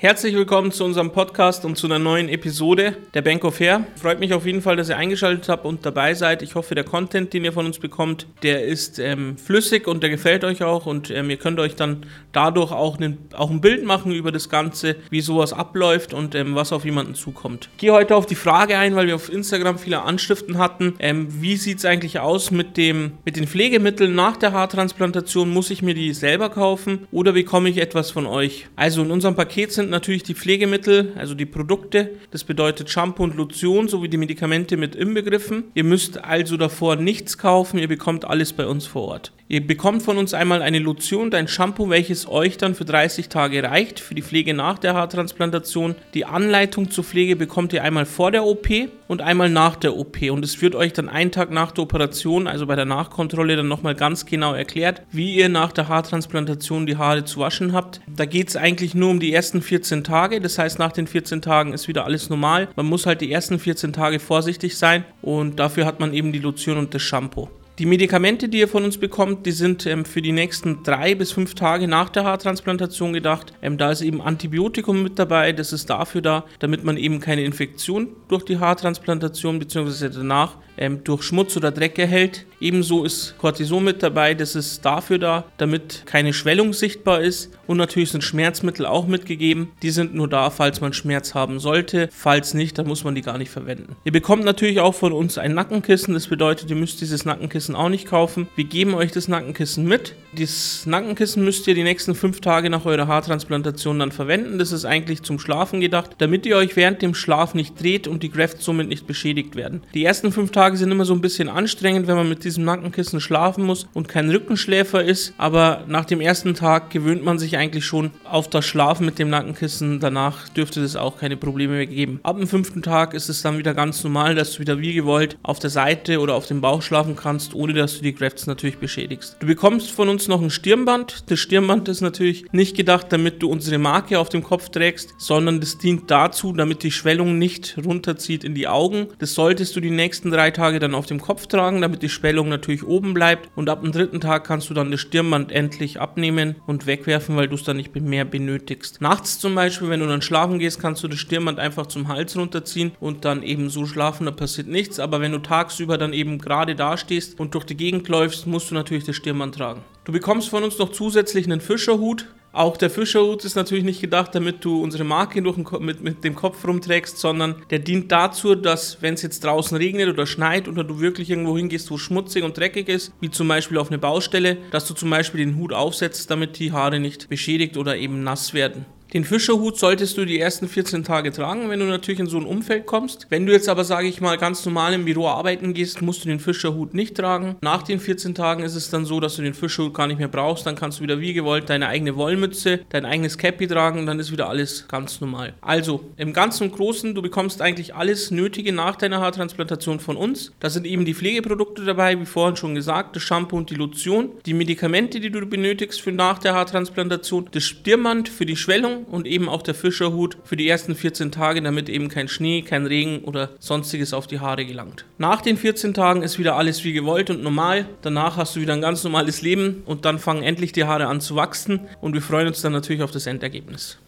Herzlich willkommen zu unserem Podcast und zu einer neuen Episode der Bank of Hair. Freut mich auf jeden Fall, dass ihr eingeschaltet habt und dabei seid. Ich hoffe, der Content, den ihr von uns bekommt, der ist ähm, flüssig und der gefällt euch auch und ähm, ihr könnt euch dann dadurch auch, ne, auch ein Bild machen über das Ganze, wie sowas abläuft und ähm, was auf jemanden zukommt. Ich gehe heute auf die Frage ein, weil wir auf Instagram viele Anschriften hatten. Ähm, wie sieht es eigentlich aus mit, dem, mit den Pflegemitteln nach der Haartransplantation? Muss ich mir die selber kaufen oder bekomme ich etwas von euch? Also in unserem Paket sind sind natürlich die Pflegemittel, also die Produkte. Das bedeutet Shampoo und Lotion sowie die Medikamente mit inbegriffen. Ihr müsst also davor nichts kaufen, ihr bekommt alles bei uns vor Ort. Ihr bekommt von uns einmal eine Lotion und ein Shampoo, welches euch dann für 30 Tage reicht für die Pflege nach der Haartransplantation. Die Anleitung zur Pflege bekommt ihr einmal vor der OP und einmal nach der OP und es wird euch dann einen Tag nach der Operation, also bei der Nachkontrolle, dann nochmal ganz genau erklärt, wie ihr nach der Haartransplantation die Haare zu waschen habt. Da geht es eigentlich nur um die ersten 14 Tage, das heißt nach den 14 Tagen ist wieder alles normal. Man muss halt die ersten 14 Tage vorsichtig sein und dafür hat man eben die Lotion und das Shampoo. Die Medikamente, die ihr von uns bekommt, die sind ähm, für die nächsten drei bis fünf Tage nach der Haartransplantation gedacht. Ähm, da ist eben Antibiotikum mit dabei. Das ist dafür da, damit man eben keine Infektion durch die Haartransplantation bzw. danach ähm, durch Schmutz oder Dreck erhält. Ebenso ist Cortison mit dabei. Das ist dafür da, damit keine Schwellung sichtbar ist. Und natürlich sind Schmerzmittel auch mitgegeben. Die sind nur da, falls man Schmerz haben sollte. Falls nicht, dann muss man die gar nicht verwenden. Ihr bekommt natürlich auch von uns ein Nackenkissen. Das bedeutet, ihr müsst dieses Nackenkissen Nackenkissen auch nicht kaufen. Wir geben euch das Nackenkissen mit. Das Nackenkissen müsst ihr die nächsten fünf Tage nach eurer Haartransplantation dann verwenden. Das ist eigentlich zum Schlafen gedacht, damit ihr euch während dem Schlaf nicht dreht und die Grafts somit nicht beschädigt werden. Die ersten fünf Tage sind immer so ein bisschen anstrengend, wenn man mit diesem Nackenkissen schlafen muss und kein Rückenschläfer ist. Aber nach dem ersten Tag gewöhnt man sich eigentlich schon auf das Schlafen mit dem Nackenkissen. Danach dürfte es auch keine Probleme mehr geben. Ab dem fünften Tag ist es dann wieder ganz normal, dass du wieder wie gewollt auf der Seite oder auf dem Bauch schlafen kannst, ohne dass du die Crafts natürlich beschädigst. Du bekommst von uns noch ein Stirnband. Das Stirnband ist natürlich nicht gedacht, damit du unsere Marke auf dem Kopf trägst, sondern das dient dazu, damit die Schwellung nicht runterzieht in die Augen. Das solltest du die nächsten drei Tage dann auf dem Kopf tragen, damit die Schwellung natürlich oben bleibt. Und ab dem dritten Tag kannst du dann das Stirnband endlich abnehmen und wegwerfen, weil du es dann nicht mehr benötigst. Nachts zum Beispiel, wenn du dann schlafen gehst, kannst du das Stirnband einfach zum Hals runterziehen und dann eben so schlafen, da passiert nichts. Aber wenn du tagsüber dann eben gerade da stehst und und durch die Gegend läufst, musst du natürlich das Stirnband tragen. Du bekommst von uns noch zusätzlich einen Fischerhut. Auch der Fischerhut ist natürlich nicht gedacht, damit du unsere Marke durch mit, mit dem Kopf rumträgst, sondern der dient dazu, dass wenn es jetzt draußen regnet oder schneit oder du wirklich irgendwo hingehst, wo schmutzig und dreckig ist, wie zum Beispiel auf eine Baustelle, dass du zum Beispiel den Hut aufsetzt, damit die Haare nicht beschädigt oder eben nass werden. Den Fischerhut solltest du die ersten 14 Tage tragen, wenn du natürlich in so ein Umfeld kommst. Wenn du jetzt aber, sage ich mal, ganz normal im Büro arbeiten gehst, musst du den Fischerhut nicht tragen. Nach den 14 Tagen ist es dann so, dass du den Fischerhut gar nicht mehr brauchst. Dann kannst du wieder wie gewollt deine eigene Wollmütze, dein eigenes Cappy tragen und dann ist wieder alles ganz normal. Also, im Ganzen und Großen, du bekommst eigentlich alles Nötige nach deiner Haartransplantation von uns. Da sind eben die Pflegeprodukte dabei, wie vorhin schon gesagt, das Shampoo und die Lotion, die Medikamente, die du benötigst für nach der Haartransplantation, das Stirnband für die Schwellung, und eben auch der Fischerhut für die ersten 14 Tage, damit eben kein Schnee, kein Regen oder sonstiges auf die Haare gelangt. Nach den 14 Tagen ist wieder alles wie gewollt und normal. Danach hast du wieder ein ganz normales Leben und dann fangen endlich die Haare an zu wachsen und wir freuen uns dann natürlich auf das Endergebnis.